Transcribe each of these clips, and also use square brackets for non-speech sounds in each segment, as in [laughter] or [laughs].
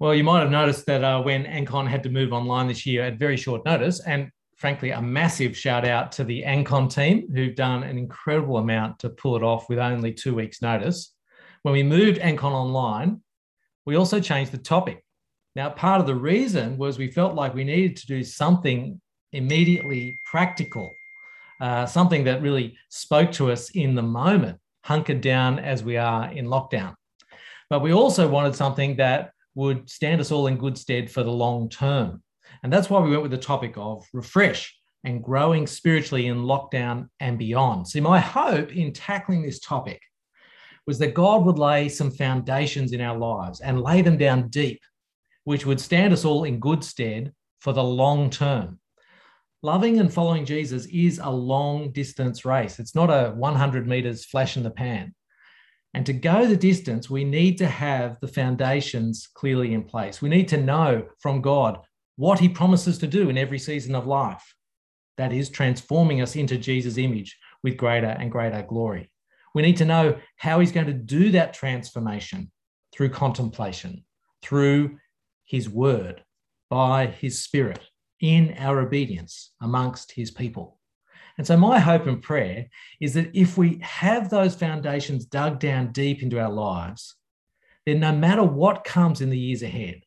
Well, you might have noticed that uh, when Ancon had to move online this year at very short notice, and frankly, a massive shout out to the Ancon team who've done an incredible amount to pull it off with only two weeks' notice. When we moved Ancon online, we also changed the topic. Now, part of the reason was we felt like we needed to do something immediately practical, uh, something that really spoke to us in the moment, hunkered down as we are in lockdown. But we also wanted something that would stand us all in good stead for the long term. And that's why we went with the topic of refresh and growing spiritually in lockdown and beyond. See, my hope in tackling this topic was that God would lay some foundations in our lives and lay them down deep, which would stand us all in good stead for the long term. Loving and following Jesus is a long distance race. It's not a 100 meters flash in the pan. And to go the distance, we need to have the foundations clearly in place. We need to know from God what He promises to do in every season of life. That is, transforming us into Jesus' image with greater and greater glory. We need to know how He's going to do that transformation through contemplation, through His word, by His Spirit, in our obedience amongst His people. And so, my hope and prayer is that if we have those foundations dug down deep into our lives, then no matter what comes in the years ahead,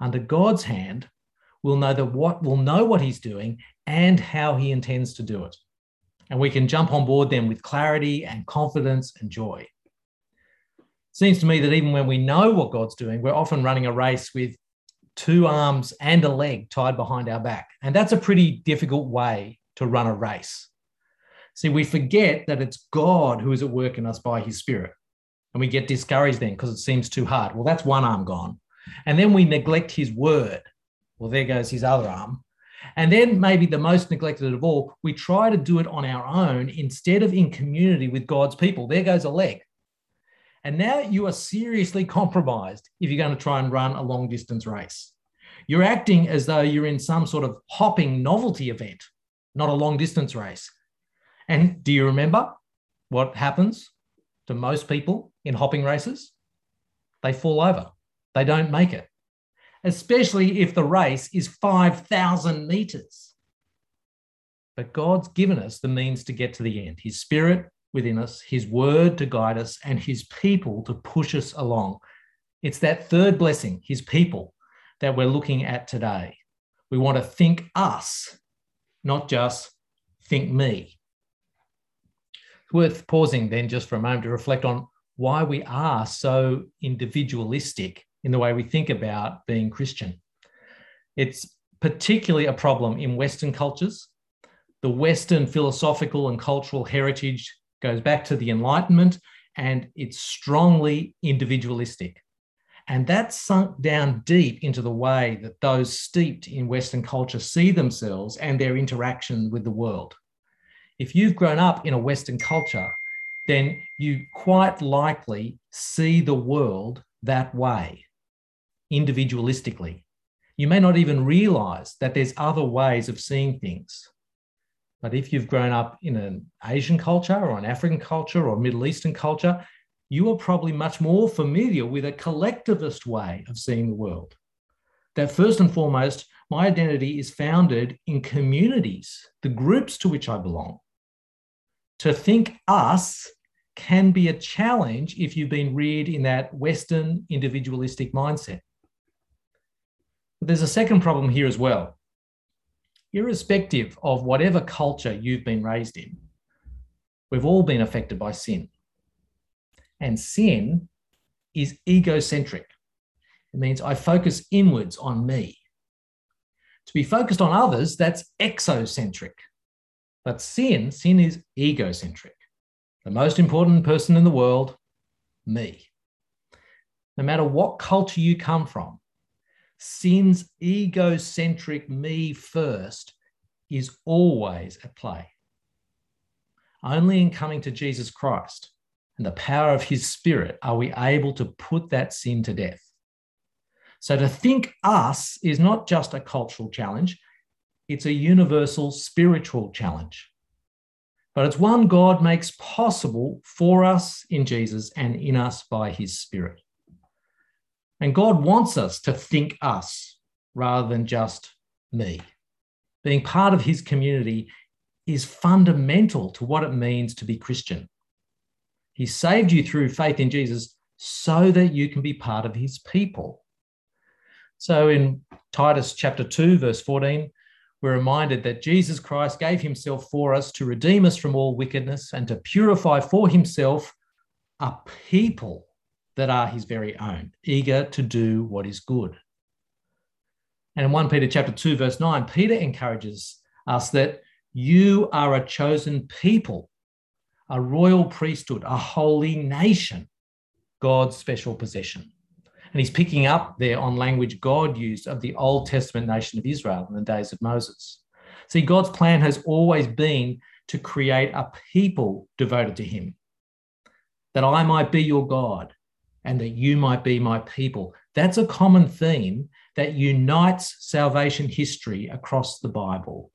under God's hand, we'll know that what we'll know what He's doing and how He intends to do it. And we can jump on board then with clarity and confidence and joy. Seems to me that even when we know what God's doing, we're often running a race with two arms and a leg tied behind our back. And that's a pretty difficult way to run a race. See, we forget that it's God who is at work in us by his spirit. And we get discouraged then because it seems too hard. Well, that's one arm gone. And then we neglect his word. Well, there goes his other arm. And then, maybe the most neglected of all, we try to do it on our own instead of in community with God's people. There goes a leg. And now you are seriously compromised if you're going to try and run a long distance race. You're acting as though you're in some sort of hopping novelty event not a long distance race. And do you remember what happens to most people in hopping races? They fall over, they don't make it, especially if the race is 5,000 meters. But God's given us the means to get to the end His Spirit within us, His Word to guide us, and His people to push us along. It's that third blessing, His people, that we're looking at today. We want to think us not just think me. It's worth pausing then just for a moment to reflect on why we are so individualistic in the way we think about being Christian. It's particularly a problem in Western cultures. The Western philosophical and cultural heritage goes back to the Enlightenment and it's strongly individualistic. And that sunk down deep into the way that those steeped in Western culture see themselves and their interaction with the world. If you've grown up in a Western culture, then you quite likely see the world that way, individualistically. You may not even realize that there's other ways of seeing things. But if you've grown up in an Asian culture or an African culture or Middle Eastern culture, you are probably much more familiar with a collectivist way of seeing the world. That first and foremost, my identity is founded in communities, the groups to which I belong. To think us can be a challenge if you've been reared in that Western individualistic mindset. But there's a second problem here as well. Irrespective of whatever culture you've been raised in, we've all been affected by sin. And sin is egocentric. It means I focus inwards on me. To be focused on others, that's exocentric. But sin, sin is egocentric. The most important person in the world, me. No matter what culture you come from, sin's egocentric me first is always at play. Only in coming to Jesus Christ and the power of his spirit are we able to put that sin to death. So to think us is not just a cultural challenge, it's a universal spiritual challenge. But it's one God makes possible for us in Jesus and in us by his spirit. And God wants us to think us rather than just me. Being part of his community is fundamental to what it means to be Christian. He saved you through faith in Jesus so that you can be part of his people. So in Titus chapter 2, verse 14, we're reminded that Jesus Christ gave himself for us to redeem us from all wickedness and to purify for himself a people that are his very own, eager to do what is good. And in 1 Peter chapter 2, verse 9, Peter encourages us that you are a chosen people, a royal priesthood, a holy nation, God's special possession. And he's picking up there on language God used of the Old Testament nation of Israel in the days of Moses. See, God's plan has always been to create a people devoted to him, that I might be your God and that you might be my people. That's a common theme that unites salvation history across the Bible.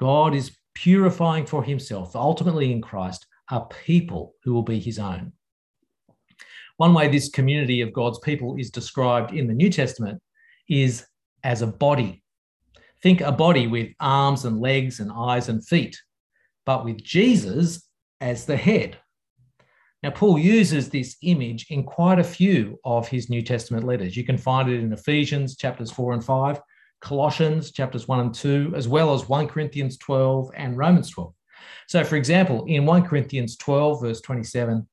God is purifying for himself, ultimately in Christ, a people who will be his own. One way this community of God's people is described in the New Testament is as a body. Think a body with arms and legs and eyes and feet, but with Jesus as the head. Now, Paul uses this image in quite a few of his New Testament letters. You can find it in Ephesians chapters 4 and 5, Colossians chapters 1 and 2, as well as 1 Corinthians 12 and Romans 12. So, for example, in 1 Corinthians 12, verse 27,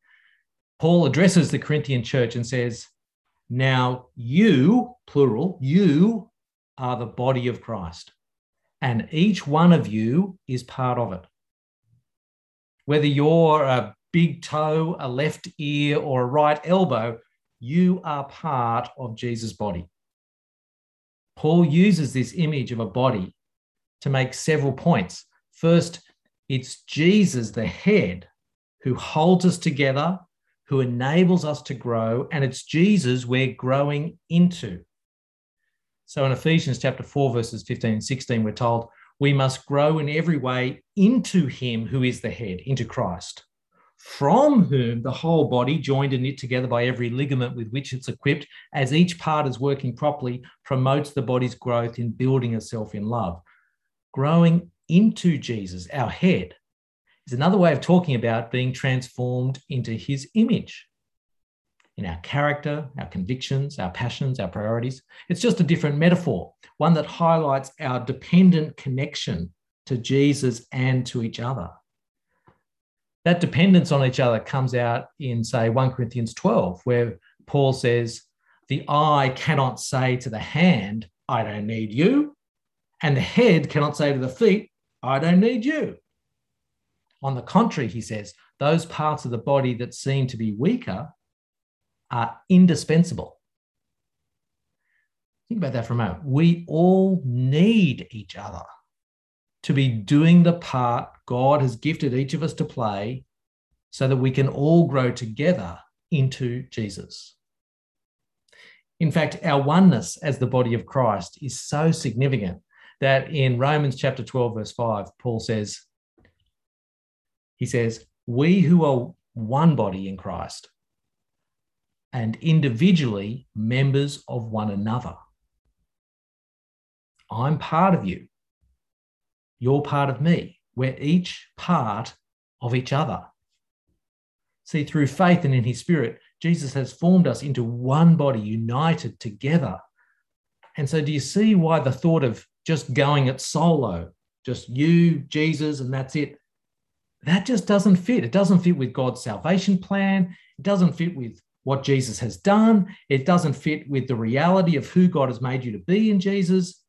Paul addresses the Corinthian church and says, Now you, plural, you are the body of Christ, and each one of you is part of it. Whether you're a big toe, a left ear, or a right elbow, you are part of Jesus' body. Paul uses this image of a body to make several points. First, it's Jesus, the head, who holds us together who enables us to grow, and it's Jesus we're growing into. So in Ephesians chapter 4, verses 15 and 16, we're told we must grow in every way into him who is the head, into Christ, from whom the whole body, joined and knit together by every ligament with which it's equipped, as each part is working properly, promotes the body's growth in building itself in love. Growing into Jesus, our head, is another way of talking about being transformed into his image in our character, our convictions, our passions, our priorities. It's just a different metaphor, one that highlights our dependent connection to Jesus and to each other. That dependence on each other comes out in, say, 1 Corinthians 12, where Paul says, The eye cannot say to the hand, I don't need you. And the head cannot say to the feet, I don't need you. On the contrary, he says, those parts of the body that seem to be weaker are indispensable. Think about that for a moment. We all need each other to be doing the part God has gifted each of us to play so that we can all grow together into Jesus. In fact, our oneness as the body of Christ is so significant that in Romans chapter 12, verse 5, Paul says, he says, We who are one body in Christ and individually members of one another. I'm part of you. You're part of me. We're each part of each other. See, through faith and in his spirit, Jesus has formed us into one body, united together. And so, do you see why the thought of just going it solo, just you, Jesus, and that's it, that just doesn't fit. It doesn't fit with God's salvation plan. It doesn't fit with what Jesus has done. It doesn't fit with the reality of who God has made you to be in Jesus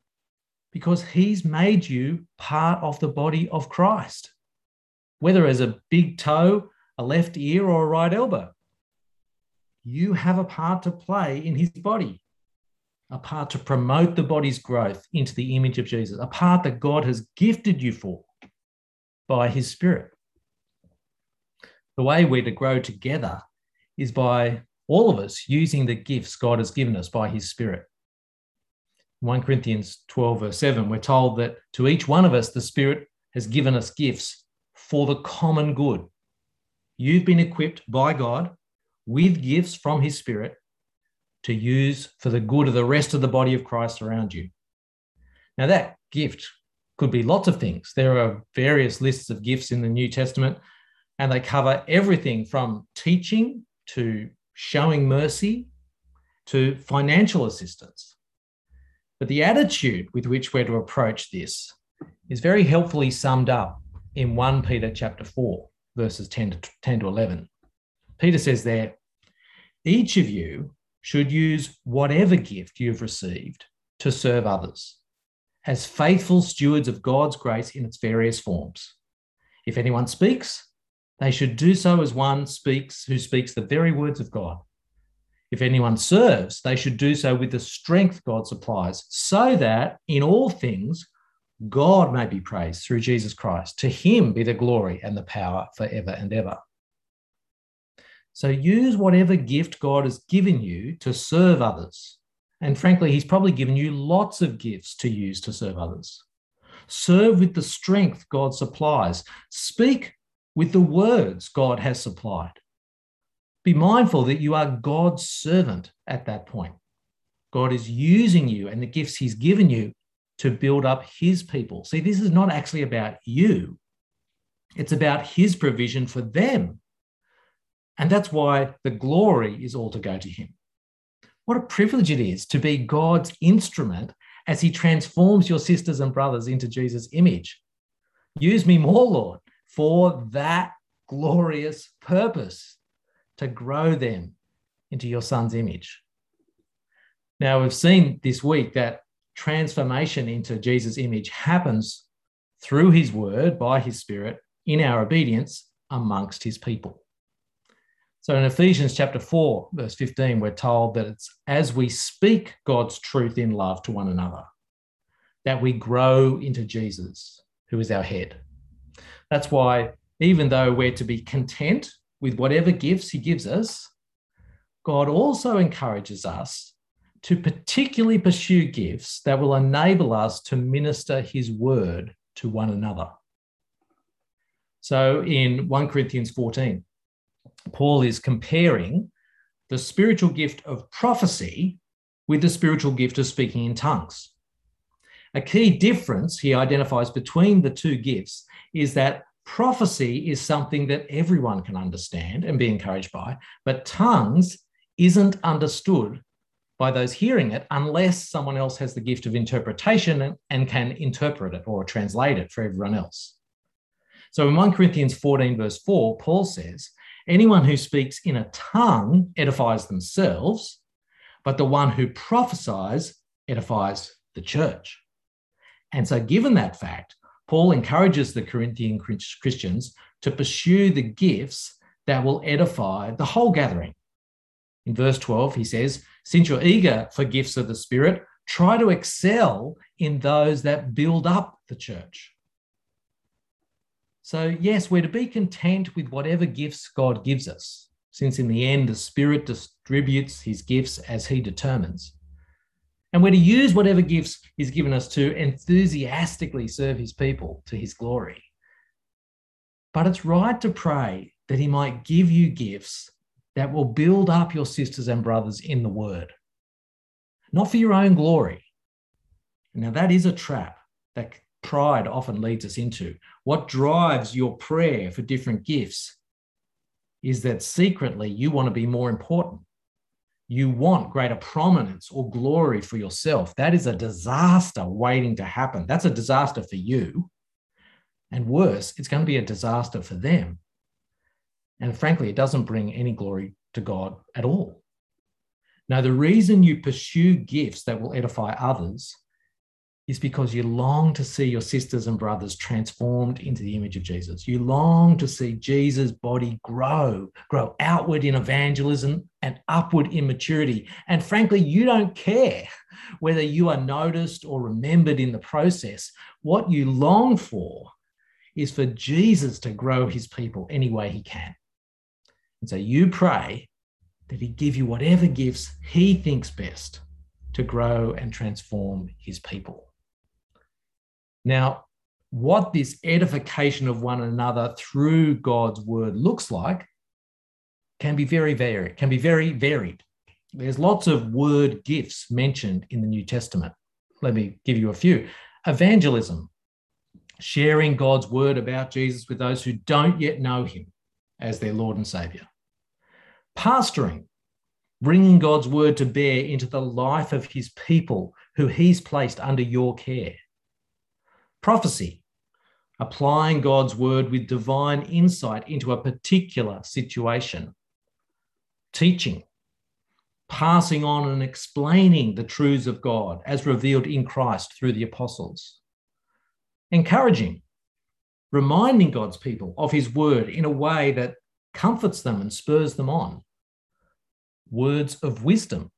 because he's made you part of the body of Christ, whether as a big toe, a left ear, or a right elbow. You have a part to play in his body, a part to promote the body's growth into the image of Jesus, a part that God has gifted you for by his spirit the way we're to grow together is by all of us using the gifts God has given us by his Spirit. 1 Corinthians 12, verse 7, we're told that to each one of us, the Spirit has given us gifts for the common good. You've been equipped by God with gifts from his Spirit to use for the good of the rest of the body of Christ around you. Now, that gift could be lots of things. There are various lists of gifts in the New Testament, and they cover everything from teaching to showing mercy to financial assistance. But the attitude with which we're to approach this is very helpfully summed up in 1 Peter chapter 4, verses 10 to, 10 to 11. Peter says there, each of you should use whatever gift you've received to serve others as faithful stewards of God's grace in its various forms. If anyone speaks, they should do so as one speaks who speaks the very words of God. If anyone serves, they should do so with the strength God supplies, so that in all things God may be praised through Jesus Christ. To him be the glory and the power forever and ever. So use whatever gift God has given you to serve others. And frankly, He's probably given you lots of gifts to use to serve others. Serve with the strength God supplies. Speak with the words God has supplied. Be mindful that you are God's servant at that point. God is using you and the gifts He's given you to build up His people. See, this is not actually about you, it's about His provision for them and that's why the glory is all to go to him. What a privilege it is to be God's instrument as he transforms your sisters and brothers into Jesus' image. Use me more, Lord, for that glorious purpose to grow them into your son's image. Now, we've seen this week that transformation into Jesus' image happens through his word, by his spirit, in our obedience amongst his people. So in Ephesians chapter 4, verse 15, we're told that it's as we speak God's truth in love to one another that we grow into Jesus, who is our head. That's why, even though we're to be content with whatever gifts He gives us, God also encourages us to particularly pursue gifts that will enable us to minister His word to one another. So in 1 Corinthians 14, Paul is comparing the spiritual gift of prophecy with the spiritual gift of speaking in tongues. A key difference he identifies between the two gifts is that prophecy is something that everyone can understand and be encouraged by, but tongues isn't understood by those hearing it unless someone else has the gift of interpretation and, can interpret it or translate it for everyone else. So in 1 Corinthians 14, verse 4, Paul says, Anyone who speaks in a tongue edifies themselves, but the one who prophesies edifies the church. And so, given that fact, Paul encourages the Corinthian Christians to pursue the gifts that will edify the whole gathering. In verse 12, he says, Since you're eager for gifts of the Spirit, try to excel in those that build up the church. So, yes, we're to be content with whatever gifts God gives us, since in the end, the Spirit distributes his gifts as he determines. And we're to use whatever gifts he's given us to enthusiastically serve his people to his glory. But it's right to pray that he might give you gifts that will build up your sisters and brothers in the word, not for your own glory. Now, that is a trap that pride often leads us into. What drives your prayer for different gifts is that secretly you want to be more important. You want greater prominence or glory for yourself. That is a disaster waiting to happen. That's a disaster for you. And worse, it's going to be a disaster for them. And frankly, it doesn't bring any glory to God at all. Now, the reason you pursue gifts that will edify others is because you long to see your sisters and brothers transformed into the image of Jesus. You long to see Jesus' body grow, grow outward in evangelism and upward in maturity. And frankly, you don't care whether you are noticed or remembered in the process. What you long for is for Jesus to grow his people any way he can. And so you pray that he give you whatever gifts he thinks best to grow and transform his people. Now, what this edification of one another through God's word looks like can be very varied, can be very varied. There's lots of word gifts mentioned in the New Testament. Let me give you a few. Evangelism, sharing God's word about Jesus with those who don't yet know him as their Lord and Savior. Pastoring, bringing God's word to bear into the life of his people who he's placed under your care. Prophecy, applying God's word with divine insight into a particular situation. Teaching, passing on and explaining the truths of God as revealed in Christ through the apostles. Encouraging, reminding God's people of his word in a way that comforts them and spurs them on. Words of wisdom,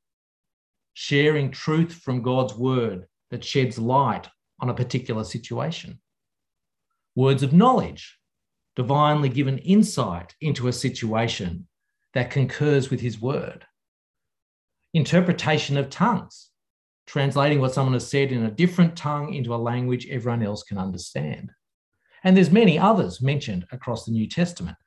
sharing truth from God's word that sheds light on a particular situation. Words of knowledge, divinely given insight into a situation that concurs with his word interpretation of tongues, translating what someone has said in a different tongue into a language everyone else can understand. And there's many others mentioned across the New Testament.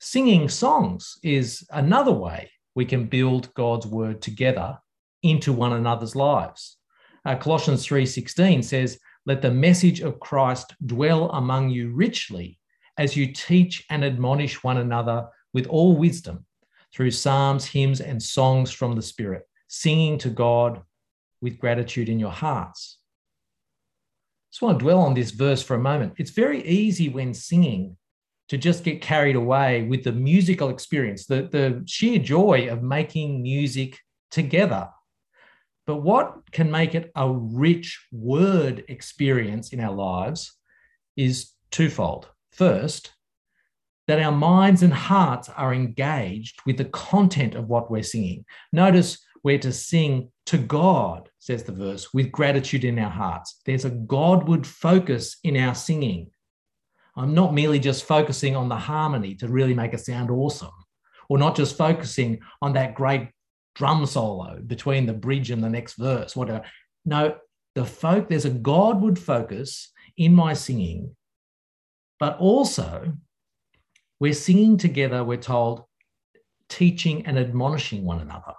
Singing songs is another way we can build God's word together into one another's lives. Uh, Colossians 3:16 says, "Let the message of Christ dwell among you richly as you teach and admonish one another with all wisdom, through psalms, hymns, and songs from the Spirit, singing to God with gratitude in your hearts. I just want to dwell on this verse for a moment. It's very easy when singing to just get carried away with the musical experience, the, the sheer joy of making music together. But what can make it a rich word experience in our lives is twofold. First, that our minds and hearts are engaged with the content of what we're singing. Notice we're to sing to God, says the verse, with gratitude in our hearts. There's a Godward focus in our singing. I'm not merely just focusing on the harmony to really make it sound awesome, or not just focusing on that great drum solo between the bridge and the next verse, whatever. No, the folk, there's a Godward focus in my singing, but also we're singing together, we're told, teaching and admonishing one another.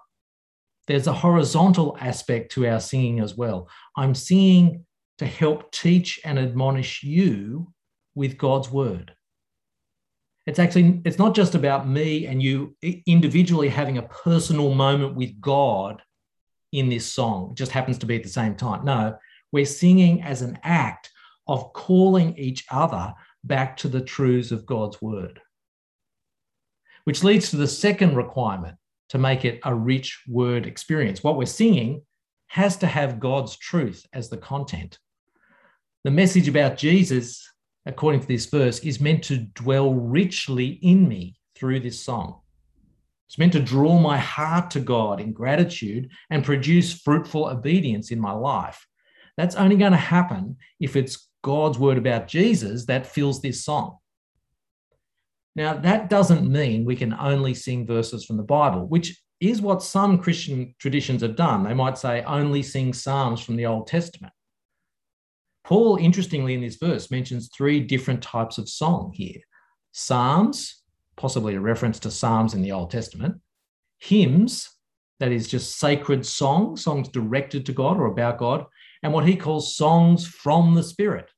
There's a horizontal aspect to our singing as well. I'm singing to help teach and admonish you with God's word. It's actually, it's not just about me and you individually having a personal moment with God in this song. It just happens to be at the same time. No, we're singing as an act of calling each other back to the truths of God's word which leads to the second requirement to make it a rich word experience. What we're singing has to have God's truth as the content. The message about Jesus, according to this verse, is meant to dwell richly in me through this song. It's meant to draw my heart to God in gratitude and produce fruitful obedience in my life. That's only going to happen if it's God's word about Jesus that fills this song. Now, that doesn't mean we can only sing verses from the Bible, which is what some Christian traditions have done. They might say only sing Psalms from the Old Testament. Paul, interestingly, in this verse, mentions three different types of song here. Psalms, possibly a reference to Psalms in the Old Testament, hymns, that is just sacred songs, songs directed to God or about God, and what he calls songs from the Spirit,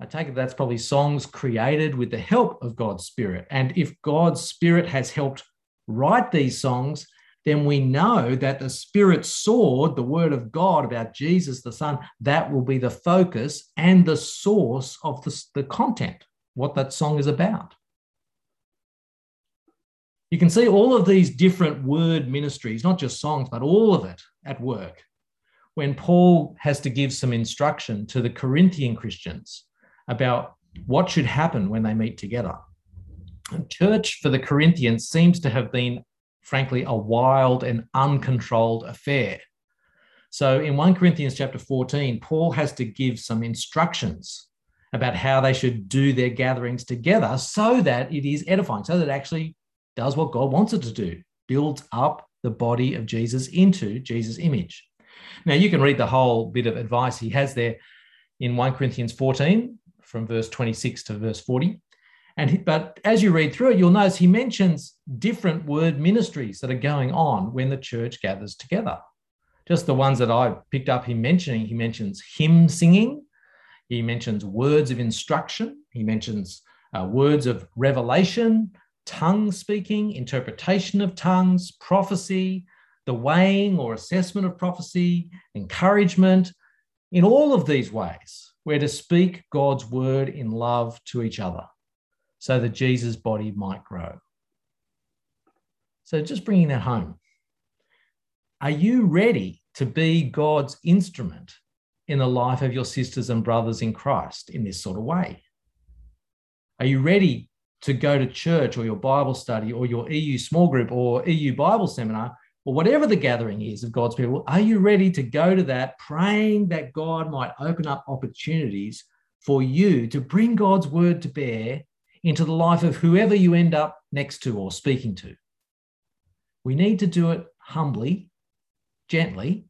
I take it that's probably songs created with the help of God's Spirit. And if God's Spirit has helped write these songs, then we know that the Spirit sword, the word of God about Jesus the Son, that will be the focus and the source of the, the content, what that song is about. You can see all of these different word ministries, not just songs, but all of it at work. When Paul has to give some instruction to the Corinthian Christians about what should happen when they meet together. church for the Corinthians seems to have been, frankly, a wild and uncontrolled affair. So in 1 Corinthians chapter 14, Paul has to give some instructions about how they should do their gatherings together so that it is edifying, so that it actually does what God wants it to do, builds up the body of Jesus into Jesus' image. Now, you can read the whole bit of advice he has there in 1 Corinthians 14, from verse 26 to verse 40. And but as you read through it, you'll notice he mentions different word ministries that are going on when the church gathers together. Just the ones that I picked up him mentioning, he mentions hymn singing, he mentions words of instruction, he mentions uh, words of revelation, tongue speaking, interpretation of tongues, prophecy, the weighing or assessment of prophecy, encouragement. In all of these ways, we're to speak God's word in love to each other so that Jesus' body might grow. So, just bringing that home. Are you ready to be God's instrument in the life of your sisters and brothers in Christ in this sort of way? Are you ready to go to church or your Bible study or your EU small group or EU Bible seminar or whatever the gathering is of God's people? Are you ready to go to that praying that God might open up opportunities for you to bring God's word to bear into the life of whoever you end up next to or speaking to? We need to do it humbly, gently,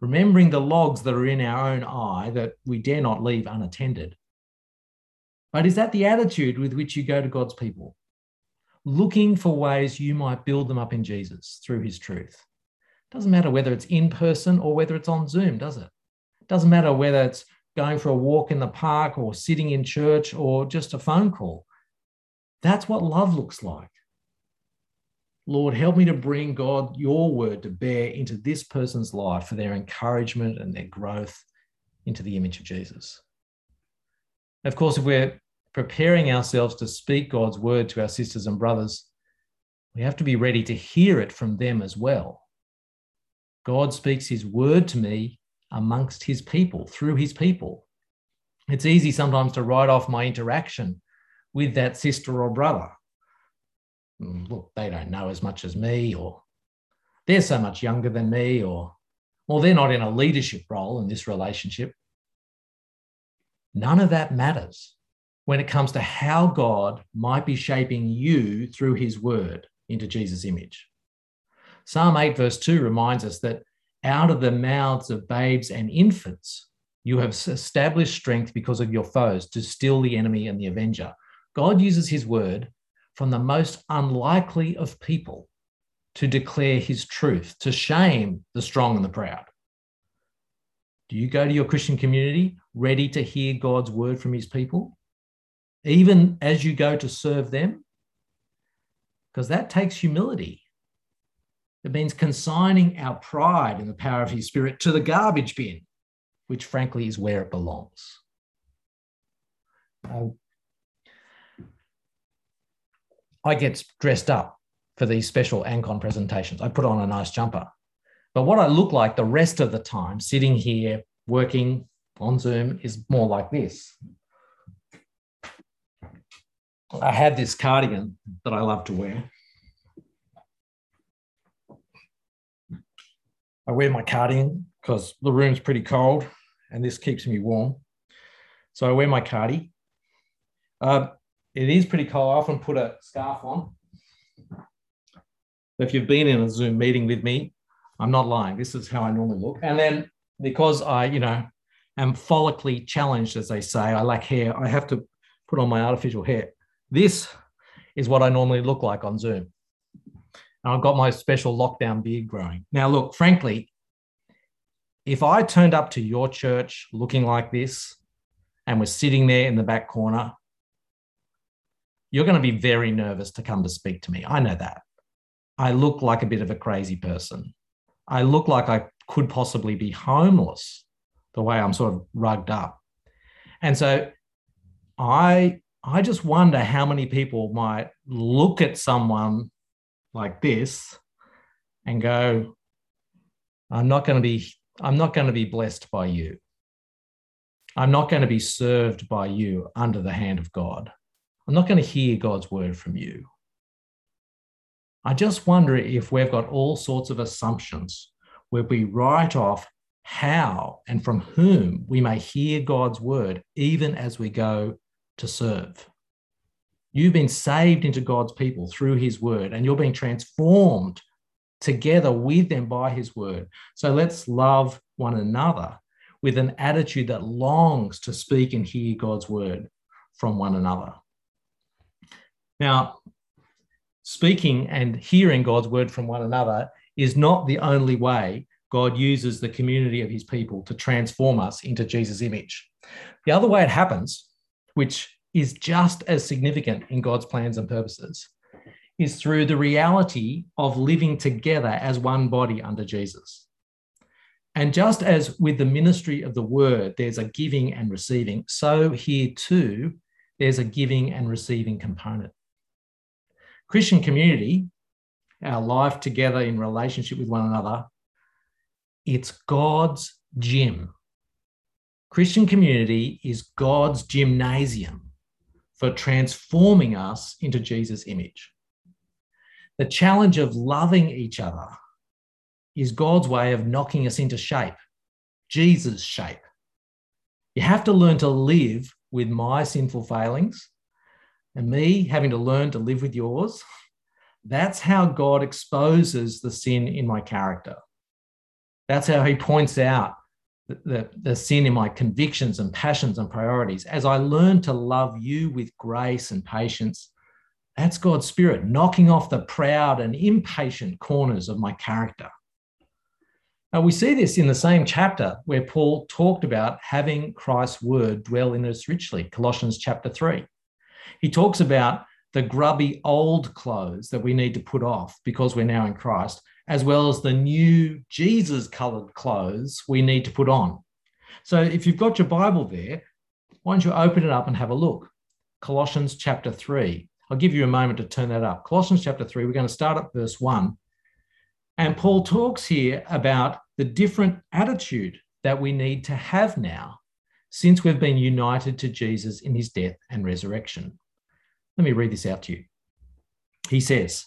remembering the logs that are in our own eye that we dare not leave unattended but is that the attitude with which you go to God's people? Looking for ways you might build them up in Jesus through his truth. Doesn't matter whether it's in person or whether it's on Zoom, does it? Doesn't matter whether it's going for a walk in the park or sitting in church or just a phone call. That's what love looks like. Lord, help me to bring God, your word, to bear into this person's life for their encouragement and their growth into the image of Jesus. Of course, if we're preparing ourselves to speak God's word to our sisters and brothers, we have to be ready to hear it from them as well. God speaks his word to me amongst his people, through his people. It's easy sometimes to write off my interaction with that sister or brother. Mm, look, they don't know as much as me, or they're so much younger than me, or well, they're not in a leadership role in this relationship. None of that matters when it comes to how God might be shaping you through his word into Jesus' image. Psalm 8, verse 2 reminds us that out of the mouths of babes and infants, you have established strength because of your foes to still the enemy and the avenger. God uses his word from the most unlikely of people to declare his truth, to shame the strong and the proud. Do you go to your Christian community ready to hear God's word from his people? even as you go to serve them? Because that takes humility. It means consigning our pride in the power of His Spirit to the garbage bin, which frankly is where it belongs. Uh, I get dressed up for these special Ancon presentations. I put on a nice jumper. But what I look like the rest of the time, sitting here working on Zoom, is more like this. I had this cardigan that I love to wear. I wear my cardigan because the room's pretty cold and this keeps me warm. So I wear my cardi. Uh, it is pretty cold. I often put a scarf on. If you've been in a Zoom meeting with me, I'm not lying. This is how I normally look. And then because I, you know, am follically challenged, as they say, I lack hair, I have to put on my artificial hair. This is what I normally look like on Zoom. And I've got my special lockdown beard growing. Now, look, frankly, if I turned up to your church looking like this and was sitting there in the back corner, you're going to be very nervous to come to speak to me. I know that. I look like a bit of a crazy person. I look like I could possibly be homeless the way I'm sort of rugged up. And so I I just wonder how many people might look at someone like this and go, I'm not going to be I'm not going to be blessed by you. I'm not going to be served by you under the hand of God. I'm not going to hear God's word from you. I just wonder if we've got all sorts of assumptions where we write off how and from whom we may hear God's word, even as we go to serve. You've been saved into God's people through his word, and you're being transformed together with them by his word. So let's love one another with an attitude that longs to speak and hear God's word from one another. Now, speaking and hearing God's word from one another is not the only way God uses the community of his people to transform us into Jesus' image. The other way it happens, which is just as significant in God's plans and purposes, is through the reality of living together as one body under Jesus. And just as with the ministry of the word, there's a giving and receiving, so here too, there's a giving and receiving component. Christian community, our life together in relationship with one another, it's God's gym. Christian community is God's gymnasium for transforming us into Jesus' image. The challenge of loving each other is God's way of knocking us into shape, Jesus' shape. You have to learn to live with my sinful failings and me having to learn to live with yours. That's how God exposes the sin in my character. That's how he points out the, the, sin in my convictions and passions and priorities. As I learn to love you with grace and patience, that's God's Spirit knocking off the proud and impatient corners of my character. Now, we see this in the same chapter where Paul talked about having Christ's word dwell in us richly, Colossians chapter 3. He talks about the grubby old clothes that we need to put off because we're now in Christ as well as the new Jesus colored clothes we need to put on. So if you've got your Bible there, why don't you open it up and have a look? Colossians chapter 3. I'll give you a moment to turn that up. Colossians chapter 3, we're going to start at verse 1. And Paul talks here about the different attitude that we need to have now since we've been united to Jesus in his death and resurrection. Let me read this out to you. He says,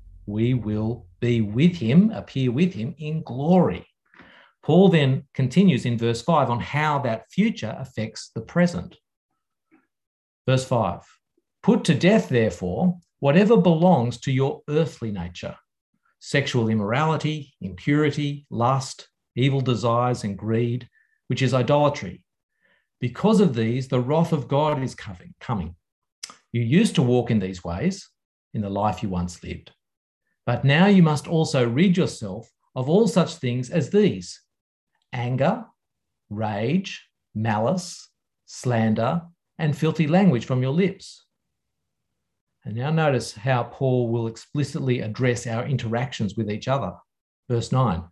we will be with him, appear with him in glory. Paul then continues in verse 5 on how that future affects the present. Verse 5 Put to death, therefore, whatever belongs to your earthly nature sexual immorality, impurity, lust, evil desires, and greed, which is idolatry. Because of these, the wrath of God is coming. You used to walk in these ways in the life you once lived. But now you must also rid yourself of all such things as these anger, rage, malice, slander, and filthy language from your lips. And now notice how Paul will explicitly address our interactions with each other. Verse 9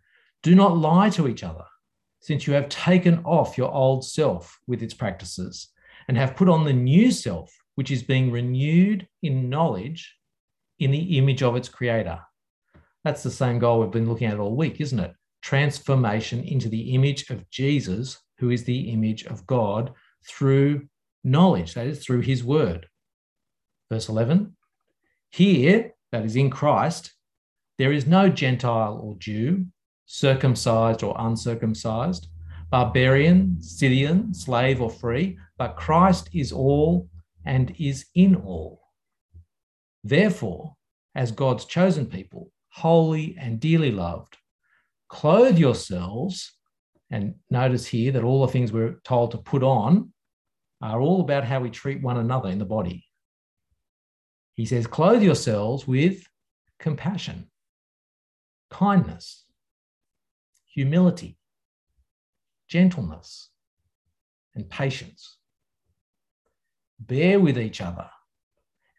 Do not lie to each other, since you have taken off your old self with its practices and have put on the new self, which is being renewed in knowledge in the image of its creator. That's the same goal we've been looking at all week, isn't it? Transformation into the image of Jesus, who is the image of God, through knowledge, that is, through his word. Verse 11 Here, that is in Christ, there is no Gentile or Jew, circumcised or uncircumcised, barbarian, Scythian, slave or free, but Christ is all and is in all. Therefore, as God's chosen people, holy and dearly loved, clothe yourselves, and notice here that all the things we're told to put on are all about how we treat one another in the body. He says, clothe yourselves with compassion, kindness, humility, gentleness, and patience. Bear with each other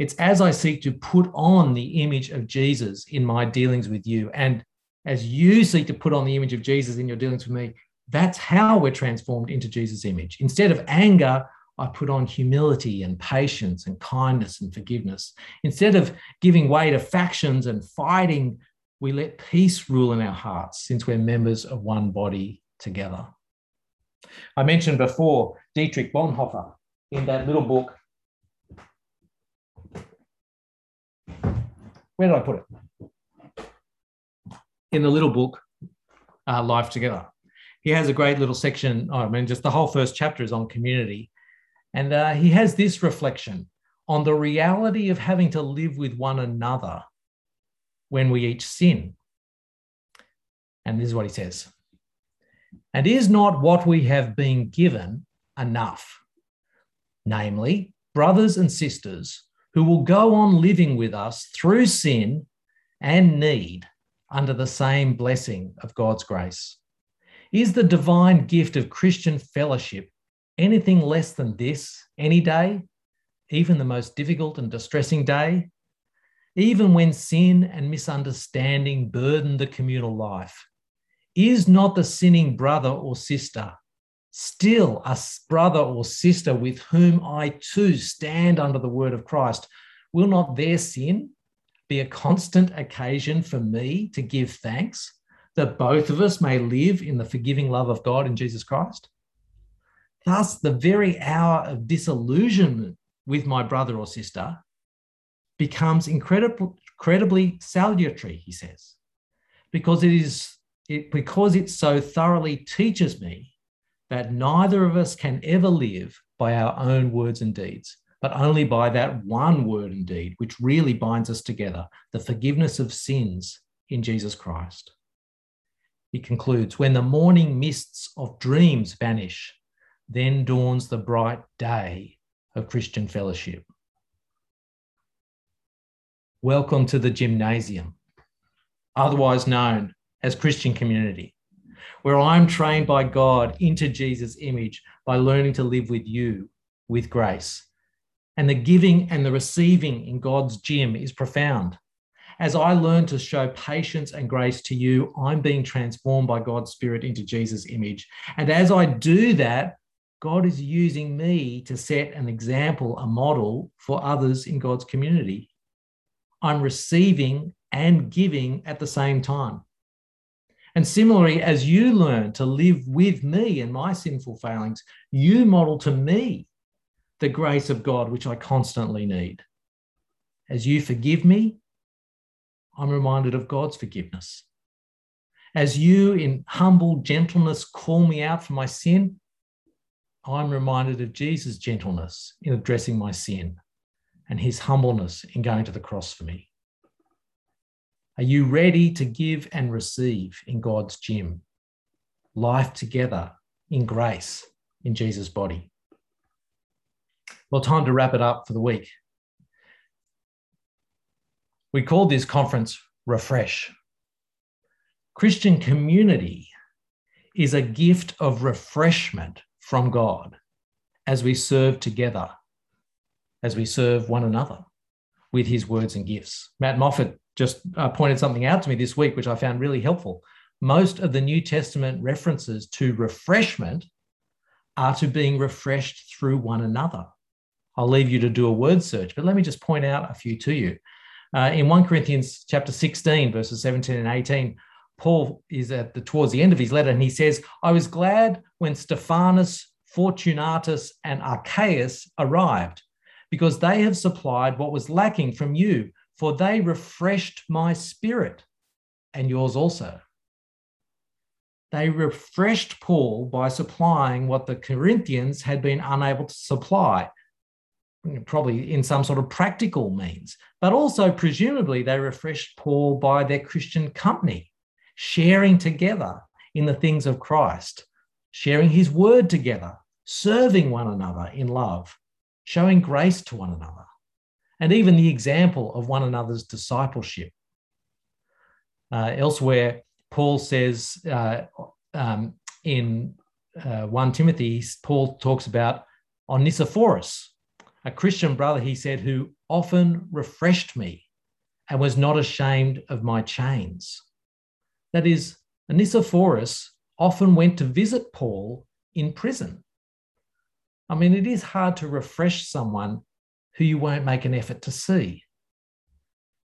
It's as I seek to put on the image of Jesus in my dealings with you. And as you seek to put on the image of Jesus in your dealings with me, that's how we're transformed into Jesus' image. Instead of anger, I put on humility and patience and kindness and forgiveness. Instead of giving way to factions and fighting, we let peace rule in our hearts since we're members of one body together. I mentioned before Dietrich Bonhoeffer in that little book. Where did I put it? In the little book, uh, Life Together. He has a great little section. Oh, I mean, just the whole first chapter is on community. And uh, he has this reflection on the reality of having to live with one another when we each sin. And this is what he says And is not what we have been given enough? Namely, brothers and sisters who will go on living with us through sin and need under the same blessing of God's grace. Is the divine gift of Christian fellowship anything less than this any day, even the most difficult and distressing day? Even when sin and misunderstanding burden the communal life, is not the sinning brother or sister still a brother or sister with whom I too stand under the word of Christ? Will not their sin be a constant occasion for me to give thanks that both of us may live in the forgiving love of God in Jesus Christ? Thus, the very hour of disillusionment with my brother or sister becomes incredibly salutary, he says, because it is it, because it so thoroughly teaches me that neither of us can ever live by our own words and deeds, but only by that one word and deed, which really binds us together the forgiveness of sins in Jesus Christ. He concludes When the morning mists of dreams vanish, then dawns the bright day of Christian fellowship. Welcome to the gymnasium, otherwise known as Christian community, where I'm trained by God into Jesus' image by learning to live with you with grace. And the giving and the receiving in God's gym is profound. As I learn to show patience and grace to you, I'm being transformed by God's Spirit into Jesus' image. And as I do that, God is using me to set an example, a model for others in God's community. I'm receiving and giving at the same time. And similarly, as you learn to live with me and my sinful failings, you model to me the grace of God, which I constantly need. As you forgive me, I'm reminded of God's forgiveness. As you, in humble gentleness, call me out for my sin, I'm reminded of Jesus' gentleness in addressing my sin and his humbleness in going to the cross for me. Are you ready to give and receive in God's gym? Life together in grace in Jesus' body. Well, time to wrap it up for the week. We called this conference Refresh. Christian community is a gift of refreshment from God as we serve together, as we serve one another with his words and gifts. Matt Moffat just uh, pointed something out to me this week, which I found really helpful. Most of the New Testament references to refreshment are to being refreshed through one another. I'll leave you to do a word search, but let me just point out a few to you. Uh, in 1 Corinthians chapter 16, verses 17 and 18, Paul is at the towards the end of his letter, and he says, I was glad when Stephanus, Fortunatus, and Achaicus arrived, because they have supplied what was lacking from you, for they refreshed my spirit and yours also. They refreshed Paul by supplying what the Corinthians had been unable to supply, probably in some sort of practical means, but also presumably they refreshed Paul by their Christian company sharing together in the things of Christ, sharing his word together, serving one another in love, showing grace to one another, and even the example of one another's discipleship. Uh, elsewhere, Paul says uh, um, in uh, 1 Timothy, Paul talks about Onesiphorus, a Christian brother, he said, who often refreshed me and was not ashamed of my chains. That is, Onesiphorus often went to visit Paul in prison. I mean, it is hard to refresh someone who you won't make an effort to see.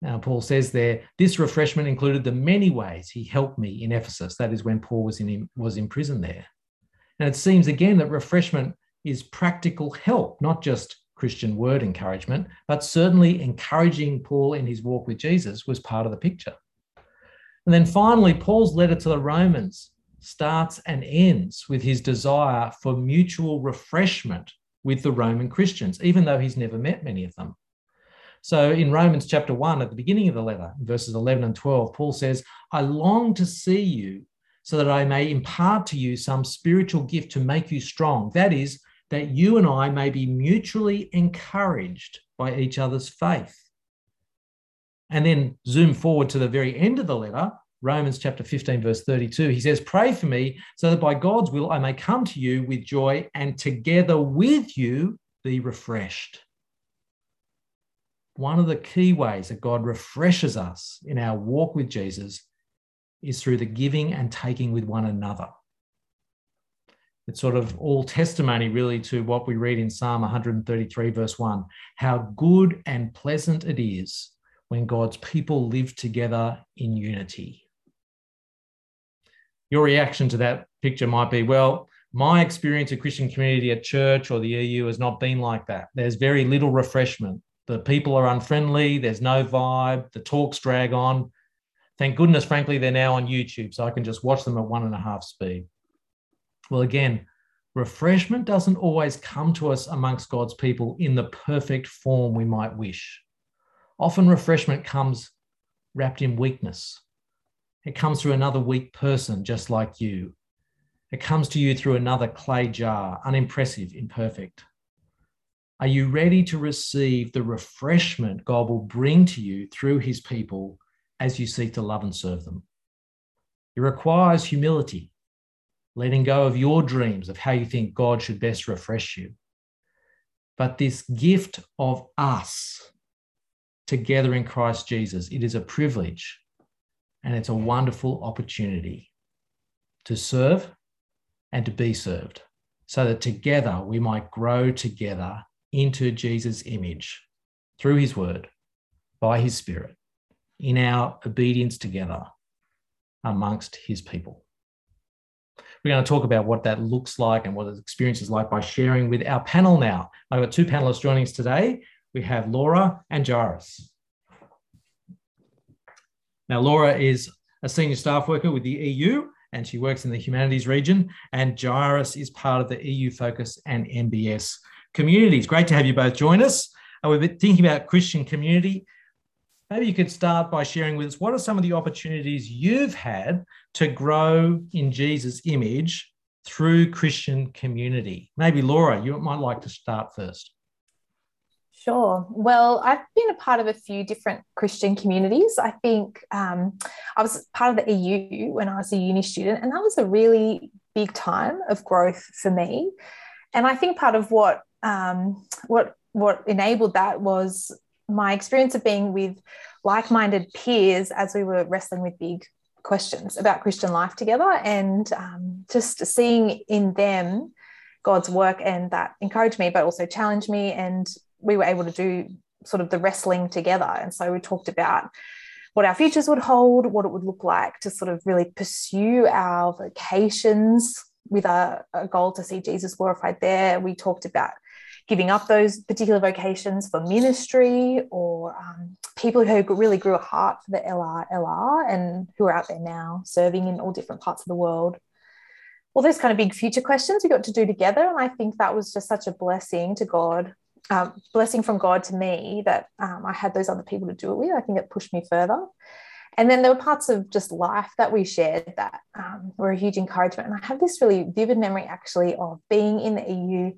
Now, Paul says there, this refreshment included the many ways he helped me in Ephesus. That is when Paul was in, was in prison there. And it seems again that refreshment is practical help, not just Christian word encouragement, but certainly encouraging Paul in his walk with Jesus was part of the picture. And then finally, Paul's letter to the Romans starts and ends with his desire for mutual refreshment with the Roman Christians, even though he's never met many of them. So in Romans chapter 1, at the beginning of the letter, verses 11 and 12, Paul says, I long to see you so that I may impart to you some spiritual gift to make you strong. That is, that you and I may be mutually encouraged by each other's faith. And then zoom forward to the very end of the letter, Romans chapter 15, verse 32. He says, Pray for me so that by God's will I may come to you with joy and together with you be refreshed. One of the key ways that God refreshes us in our walk with Jesus is through the giving and taking with one another. It's sort of all testimony, really, to what we read in Psalm 133, verse 1 how good and pleasant it is when God's people live together in unity. Your reaction to that picture might be well, my experience of Christian community at church or the EU has not been like that. There's very little refreshment. The people are unfriendly, there's no vibe, the talks drag on. Thank goodness, frankly, they're now on YouTube, so I can just watch them at one and a half speed. Well, again, refreshment doesn't always come to us amongst God's people in the perfect form we might wish. Often, refreshment comes wrapped in weakness. It comes through another weak person just like you. It comes to you through another clay jar, unimpressive, imperfect. Are you ready to receive the refreshment God will bring to you through his people as you seek to love and serve them. It requires humility, letting go of your dreams of how you think God should best refresh you. But this gift of us together in Christ Jesus, it is a privilege and it's a wonderful opportunity to serve and to be served so that together we might grow together into Jesus' image through his word, by his spirit in our obedience together amongst his people. We're going to talk about what that looks like and what the experience is like by sharing with our panel now. I've got two panelists joining us today. We have Laura and Jairus. Now, Laura is a senior staff worker with the EU and she works in the humanities region, and Jairus is part of the EU Focus and MBS communities. Great to have you both join us. Uh, we've been thinking about Christian community maybe you could start by sharing with us what are some of the opportunities you've had to grow in Jesus' image through Christian community? Maybe Laura, you might like to start first. Sure. Well, I've been a part of a few different Christian communities. I think um, I was part of the EU when I was a uni student, and that was a really big time of growth for me. And I think part of what um, what what enabled that was my experience of being with like-minded peers as we were wrestling with big questions about Christian life together, and um, just seeing in them God's work, and that encouraged me, but also challenged me, and we were able to do sort of the wrestling together. And so we talked about what our futures would hold, what it would look like to sort of really pursue our vocations with a, a goal to see Jesus glorified there. We talked about giving up those particular vocations for ministry or um, people who really grew a heart for the LRLR and who are out there now serving in all different parts of the world. All those kind of big future questions we got to do together. And I think that was just such a blessing to God, um, blessing from God to me that um, I had those other people to do it with. I think it pushed me further. And then there were parts of just life that we shared that um, were a huge encouragement. And I have this really vivid memory actually of being in the EU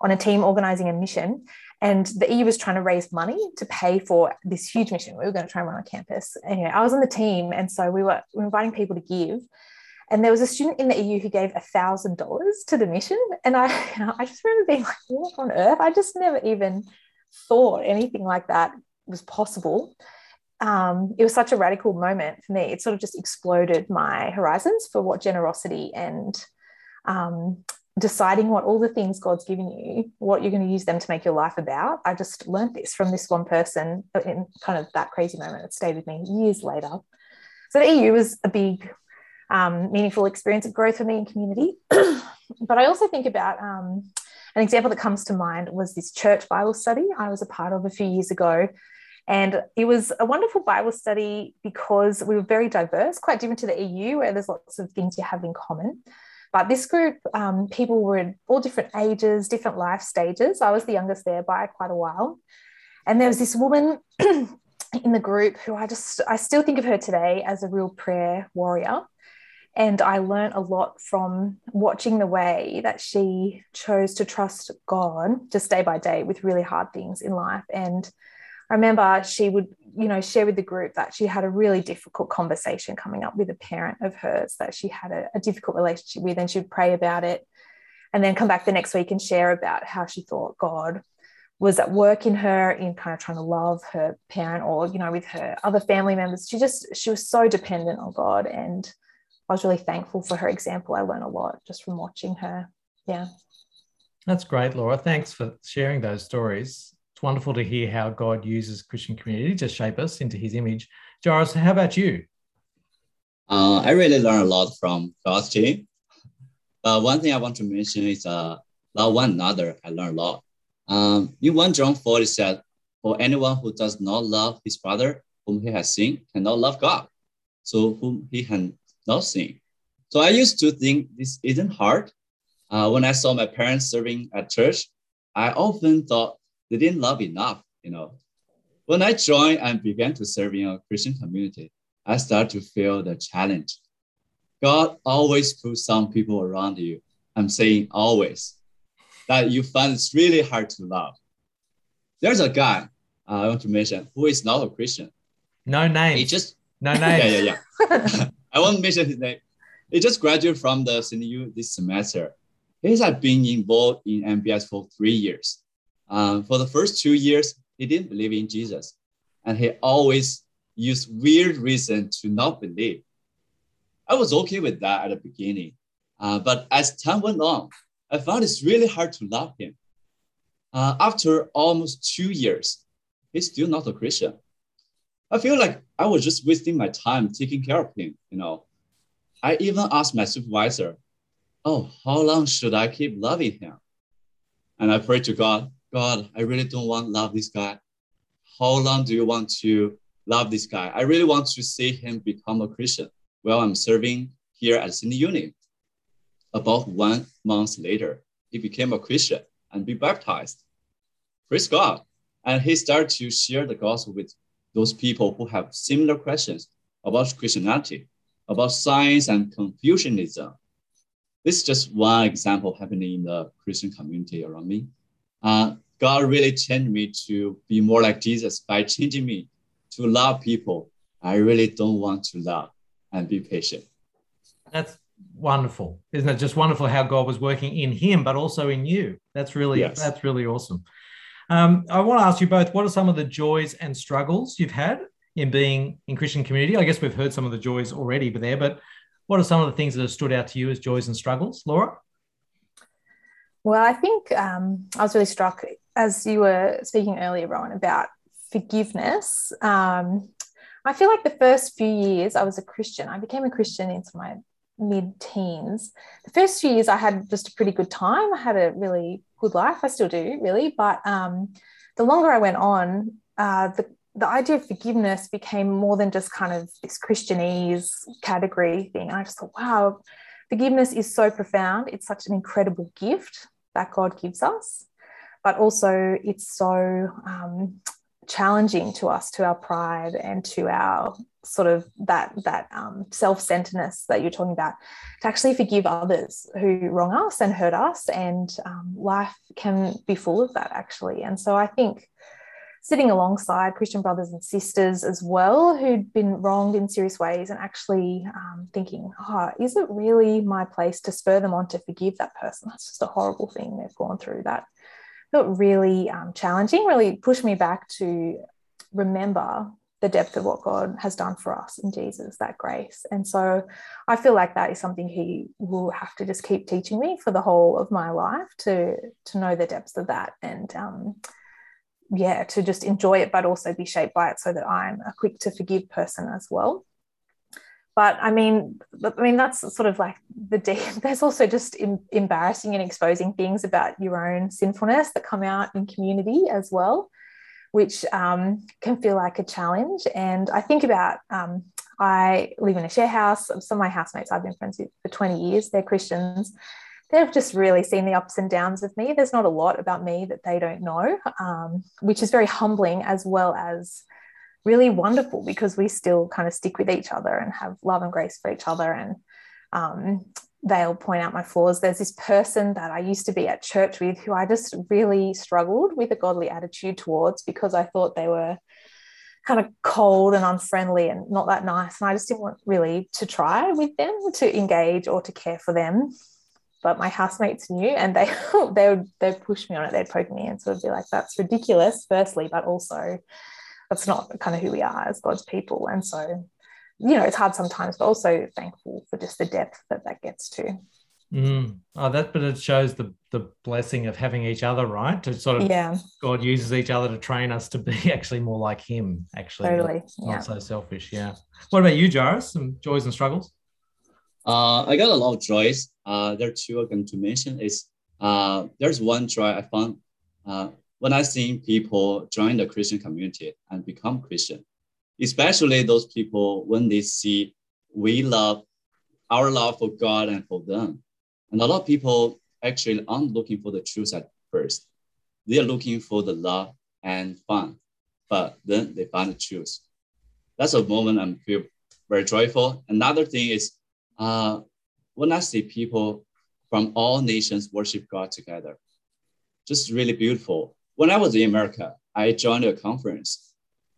on a team organizing a mission. And the EU was trying to raise money to pay for this huge mission we were going to try and run on campus. Anyway, I was on the team. And so we were, we were inviting people to give. And there was a student in the EU who gave a thousand dollars to the mission. And I, [laughs] I just remember being like, what on earth? I just never even thought anything like that was possible. Um, it was such a radical moment for me. It sort of just exploded my horizons for what generosity and um, deciding what all the things God's given you, what you're going to use them to make your life about. I just learned this from this one person in kind of that crazy moment. It stayed with me years later. So the EU was a big, um, meaningful experience of growth for me in community. [clears throat] but I also think about um, an example that comes to mind was this church Bible study I was a part of a few years ago. And it was a wonderful Bible study because we were very diverse, quite different to the EU, where there's lots of things you have in common. But this group, um, people were all different ages, different life stages. I was the youngest there by quite a while. And there was this woman [clears throat] in the group who I just, I still think of her today as a real prayer warrior. And I learned a lot from watching the way that she chose to trust God just day by day with really hard things in life. And I remember she would, you know, share with the group that she had a really difficult conversation coming up with a parent of hers that she had a, a difficult relationship with, and she'd pray about it and then come back the next week and share about how she thought God was at work in her in kind of trying to love her parent or you know with her other family members she just she was so dependent on god and i was really thankful for her example i learned a lot just from watching her yeah that's great laura thanks for sharing those stories it's wonderful to hear how God uses Christian community to shape us into his image. Jairus, how about you? Uh, I really learned a lot from God's team. But one thing I want to mention is uh, love one another. I learned a lot. Um, in 1 John 4, it said, For anyone who does not love his brother whom he has seen cannot love God, so whom he has not seen. So I used to think this isn't hard. Uh, when I saw my parents serving at church, I often thought they didn't love enough, you know. When I joined and began to serve in a Christian community, I started to feel the challenge. God always puts some people around you. I'm saying always that you find it's really hard to love. There's a guy uh, I want to mention who is not a Christian. No name. He just no name. yeah, yeah, yeah. [laughs] I won't mention his name. He just graduated from the CNU this semester. He's has been involved in MBS for three years. Um, for the first two years, he didn't believe in Jesus. And he always used weird reason to not believe. I was okay with that at the beginning. Uh, but as time went on, I found it's really hard to love him. Uh, after almost two years, he's still not a Christian. I feel like I was just wasting my time taking care of him, you know. I even asked my supervisor, oh, how long should I keep loving him? And I prayed to God, God, I really don't want to love this guy. How long do you want to love this guy? I really want to see him become a Christian while I'm serving here at CNU Uni. About one month later, he became a Christian and be baptized. Praise God. And he started to share the gospel with those people who have similar questions about Christianity, about science and Confucianism. This is just one example happening in the Christian community around me uh, God really changed me to be more like Jesus by changing me to love people. I really don't want to love and be patient. That's wonderful, isn't it? Just wonderful how God was working in him, but also in you. That's really yes. that's really awesome. Um, I want to ask you both: What are some of the joys and struggles you've had in being in Christian community? I guess we've heard some of the joys already, but there. But what are some of the things that have stood out to you as joys and struggles, Laura? Well, I think um, I was really struck as you were speaking earlier, Rowan, about forgiveness. Um, I feel like the first few years I was a Christian, I became a Christian into my mid teens. The first few years I had just a pretty good time. I had a really good life. I still do, really. But um, the longer I went on, uh, the the idea of forgiveness became more than just kind of this Christianese category thing. And I just thought, wow, forgiveness is so profound. It's such an incredible gift that God gives us, but also it's so um, challenging to us, to our pride, and to our sort of that that um, self-centeredness that you're talking about, to actually forgive others who wrong us and hurt us, and um, life can be full of that actually. And so I think sitting alongside Christian brothers and sisters as well who'd been wronged in serious ways and actually um, thinking, oh, is it really my place to spur them on to forgive that person? That's just a horrible thing they've gone through. That felt really um, challenging, really pushed me back to remember the depth of what God has done for us in Jesus, that grace. And so I feel like that is something He will have to just keep teaching me for the whole of my life to to know the depths of that and um, yeah, to just enjoy it, but also be shaped by it, so that I'm a quick to forgive person as well. But I mean, I mean that's sort of like the [laughs] deep. There's also just in, embarrassing and exposing things about your own sinfulness that come out in community as well which um, can feel like a challenge. And I think about um, I live in a share house. Some of my housemates I've been friends with for 20 years, they're Christians. They've just really seen the ups and downs of me. There's not a lot about me that they don't know, um, which is very humbling as well as really wonderful because we still kind of stick with each other and have love and grace for each other. And um, they'll point out my flaws. There's this person that I used to be at church with who I just really struggled with a godly attitude towards because I thought they were kind of cold and unfriendly and not that nice. And I just didn't want really to try with them to engage or to care for them. But my housemates knew and they [laughs] they would they'd push me on it, they'd poke me and sort of be like, that's ridiculous, firstly, but also that's not kind of who we are as God's people. And so you know, it's hard sometimes, but also thankful for just the depth that that gets to. Mm. Oh, that, but it shows the the blessing of having each other, right? To sort of, yeah, God uses each other to train us to be [laughs] actually more like Him. Actually, totally, not yeah. so selfish. Yeah. What about you, Jairus? Some joys and struggles? Uh, I got a lot of joys. Uh, there are two I'm going to mention. Is uh, there's one joy I found uh, when I see people join the Christian community and become Christian especially those people when they see we love our love for God and for them. And a lot of people actually aren't looking for the truth at first. They are looking for the love and fun, but then they find the truth. That's a moment I feel very joyful. Another thing is uh, when I see people from all nations worship God together, just really beautiful. When I was in America, I joined a conference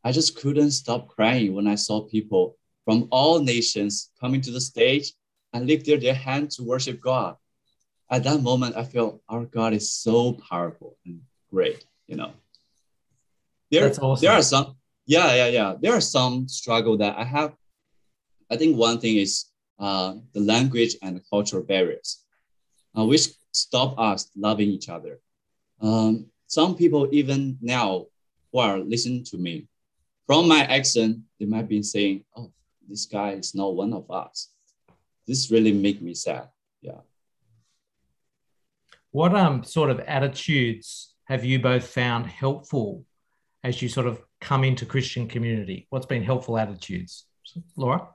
I just couldn't stop crying when I saw people from all nations coming to the stage and lifted their hand to worship God. At that moment, I felt our God is so powerful and great, you know. There, awesome. there are some, yeah, yeah, yeah. There are some struggle that I have. I think one thing is uh, the language and cultural barriers, uh, which stop us loving each other. Um, some people even now who are listening to me from my accent, they might be saying, oh, this guy is not one of us. This really make me sad. Yeah. What um sort of attitudes have you both found helpful as you sort of come into Christian community? What's been helpful attitudes? Laura?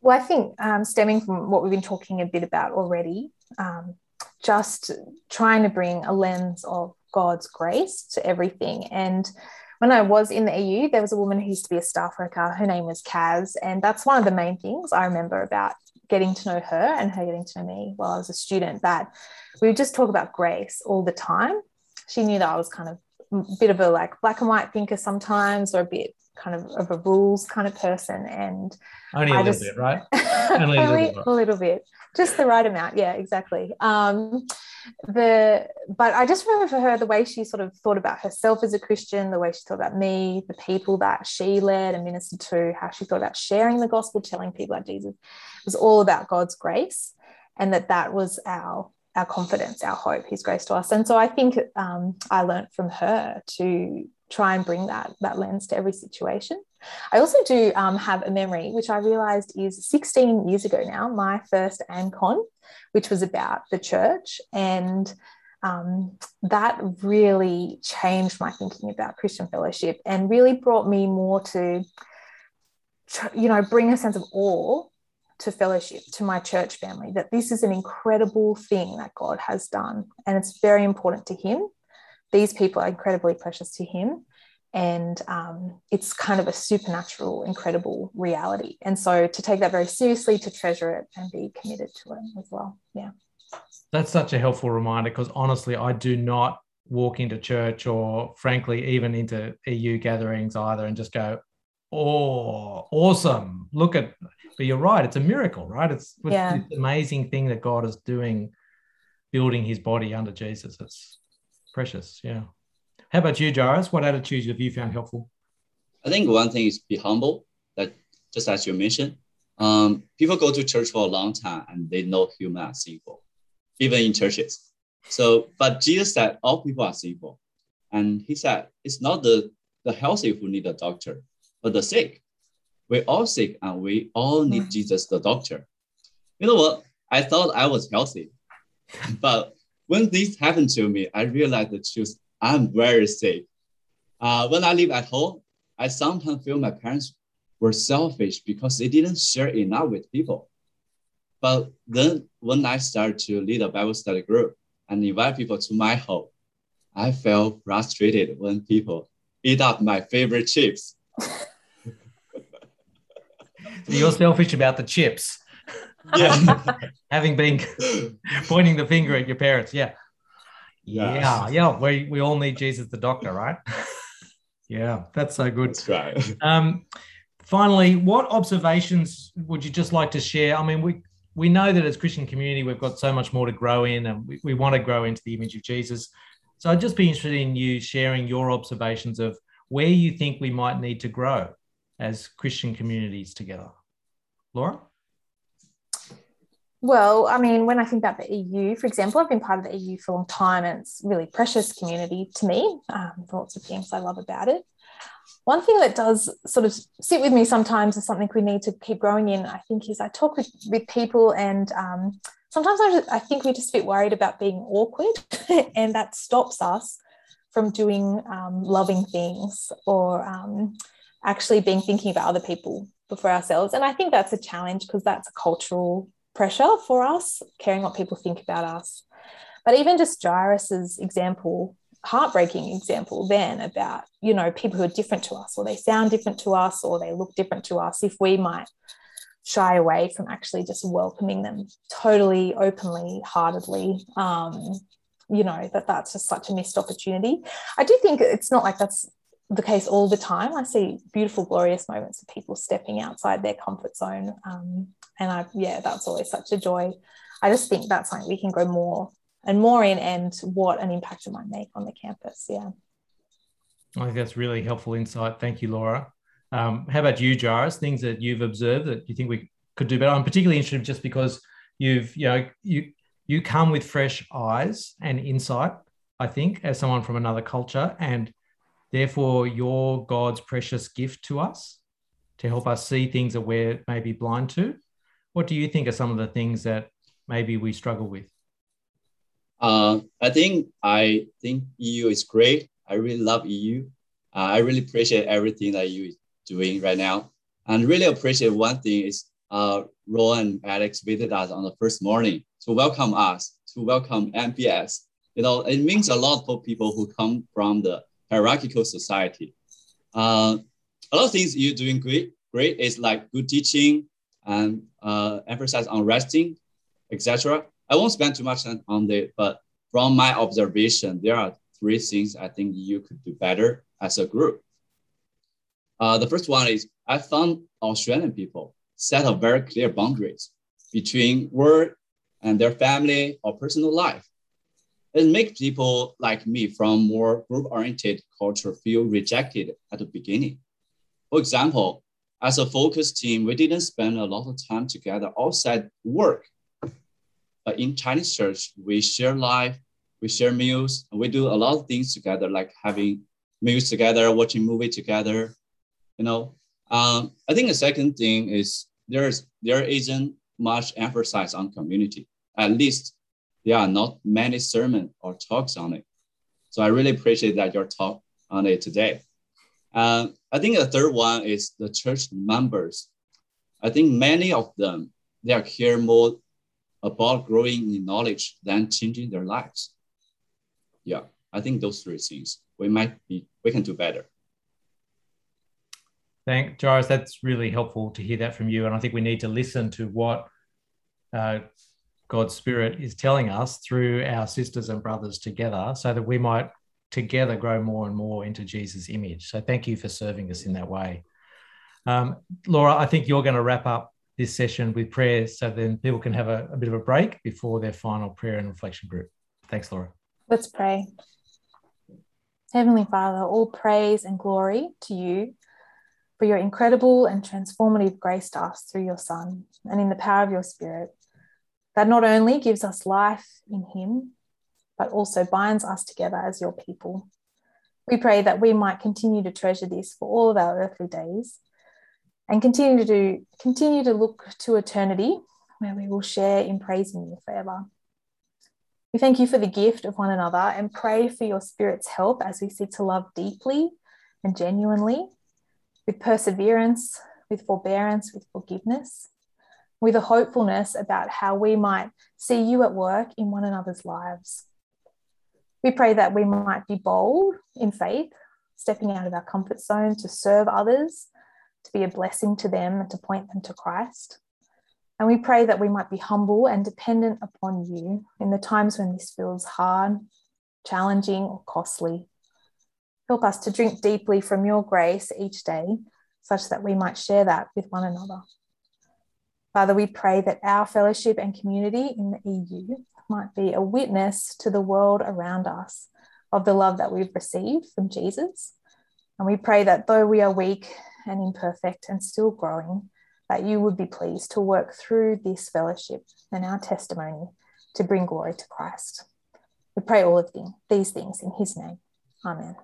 Well, I think um, stemming from what we've been talking a bit about already, um, just trying to bring a lens of God's grace to everything. And when I was in the EU, there was a woman who used to be a staff worker. Her name was Kaz. And that's one of the main things I remember about getting to know her and her getting to know me while I was a student that we would just talk about grace all the time. She knew that I was kind of a bit of a like black and white thinker sometimes or a bit kind of of a rules kind of person and only a I little just, bit right [laughs] only, a, little bit. little bit just the right amount yeah exactly um the but I just remember for her the way she sort of thought about herself as a Christian, the way she thought about me, the people that she led and ministered to, how she thought about sharing the gospel, telling people about Jesus, it was all about God's grace, and that that was our our confidence, our hope, His grace to us. And so I think um, I learned from her to try and bring that that lens to every situation. I also do um, have a memory, which I realized is 16 years ago now, my first ANCON which was about the church. And um, that really changed my thinking about Christian fellowship and really brought me more to, you know, bring a sense of awe to fellowship, to my church family, that this is an incredible thing that God has done. And it's very important to Him. These people are incredibly precious to Him and um, it's kind of a supernatural, incredible reality. And so to take that very seriously, to treasure it and be committed to it as well. Yeah. That's such a helpful reminder because honestly, I do not walk into church or frankly even into EU gatherings either and just go, oh, awesome. Look at, but you're right. It's a miracle, right? It's, yeah. it's amazing thing that God is doing, building his body under Jesus. It's precious. Yeah. How about you, Jairus? What attitudes have you found helpful? I think one thing is be humble. That just as you mentioned, um, people go to church for a long time and they know human are sinful, even in churches. So, but Jesus said all people are sinful, and he said it's not the the healthy who need a doctor, but the sick. We're all sick, and we all need mm. Jesus, the doctor. You know what? I thought I was healthy, [laughs] but when this happened to me, I realized the truth. I'm very sick. Uh, when I live at home, I sometimes feel my parents were selfish because they didn't share enough with people. But then when I started to lead a Bible study group and invite people to my home, I felt frustrated when people eat up my favorite chips. [laughs] You're selfish about the chips. Yeah. [laughs] Having been pointing the finger at your parents. Yeah. Yeah. Yeah. [laughs] yeah. We, we all need Jesus the doctor, right? [laughs] yeah. That's so good. That's right. [laughs] Um, finally, what observations would you just like to share? I mean, we we know that as Christian community, we've got so much more to grow in, and we, we want to grow into the image of Jesus. So I'd just be interested in you sharing your observations of where you think we might need to grow as Christian communities together. Laura? Well, I mean, when I think about the EU, for example, I've been part of the EU for a long time and it's really precious community to me. Um, lots of things I love about it. One thing that does sort of sit with me sometimes is something we need to keep growing in, I think, is I talk with, with people and um, sometimes I, just, I think we're just a bit worried about being awkward [laughs] and that stops us from doing um, loving things or um, actually being thinking about other people before ourselves. And I think that's a challenge because that's a cultural pressure for us, caring what people think about us. But even just Jairus's example, heartbreaking example then about, you know, people who are different to us or they sound different to us or they look different to us, if we might shy away from actually just welcoming them totally openly heartedly um, you know that that's just such a missed opportunity i do think it's not like that's the case all the time i see beautiful glorious moments of people stepping outside their comfort zone um, and i yeah that's always such a joy i just think that's something we can grow more and more in and what an impact it might make on the campus yeah I think that's really helpful insight. Thank you, Laura. Um, how about you, Jairus? Things that you've observed that you think we could do better? I'm particularly interested just because you've, you know, you you come with fresh eyes and insight. I think as someone from another culture, and therefore you're God's precious gift to us to help us see things that we're maybe blind to. What do you think are some of the things that maybe we struggle with? Uh, I think I think EU is great. I really love EU. Uh, I really appreciate everything that you doing right now. And really appreciate one thing is uh, and Alex visited us on the first morning to welcome us, to welcome MBS. You know, it means a lot for people who come from the hierarchical society. Uh, a lot of things you're doing great. Great is like good teaching and uh, emphasize on resting, etc. I won't spend too much time on it, but from my observation, there are three things I think you could do better as a group. Uh, the first one is I found Australian people set up very clear boundaries between work and their family or personal life. It makes people like me from more group-oriented culture feel rejected at the beginning. For example, as a focus team, we didn't spend a lot of time together outside work. But in Chinese church, we share life, we share meals, and we do a lot of things together, like having meals together, watching movie together, you know. Um, I think the second thing is there's there isn't much emphasis on community. At least are not many sermon or talks on it. So I really appreciate that your talk on it today. Um, I think the third one is the church members. I think many of them they are care more about growing in knowledge than changing their lives. Yeah, I think those three things we might be we can do better. Thank Jairus. That's really helpful to hear that from you. And I think we need to listen to what uh, God's Spirit is telling us through our sisters and brothers together so that we might together grow more and more into Jesus' image. So thank you for serving us in that way. Um, Laura, I think you're going to wrap up this session with prayer so then people can have a, a bit of a break before their final prayer and reflection group. Thanks, Laura. Let's pray. Heavenly Father, all praise and glory to you for your incredible and transformative grace to us through your Son and in the power of your Spirit, that not only gives us life in Him, but also binds us together as your people. We pray that we might continue to treasure this for all of our earthly days and continue to do continue to look to eternity where we will share in praising you forever. We thank you for the gift of one another and pray for your spirit's help as we seek to love deeply and genuinely, with perseverance, with forbearance, with forgiveness, with a hopefulness about how we might see you at work in one another's lives. We pray that we might be bold in faith, stepping out of our comfort zone to serve others, to be a blessing to them, and to point them to Christ. And we pray that we might be humble and dependent upon you in the times when this feels hard, challenging, or costly. Help us to drink deeply from your grace each day, such that we might share that with one another. Father, we pray that our fellowship and community in the EU might be a witness to the world around us of the love that we've received from Jesus. And we pray that though we are weak and imperfect and still growing, that you would be pleased to work through this fellowship and our testimony to bring glory to Christ. We pray all of these things in his name. Amen.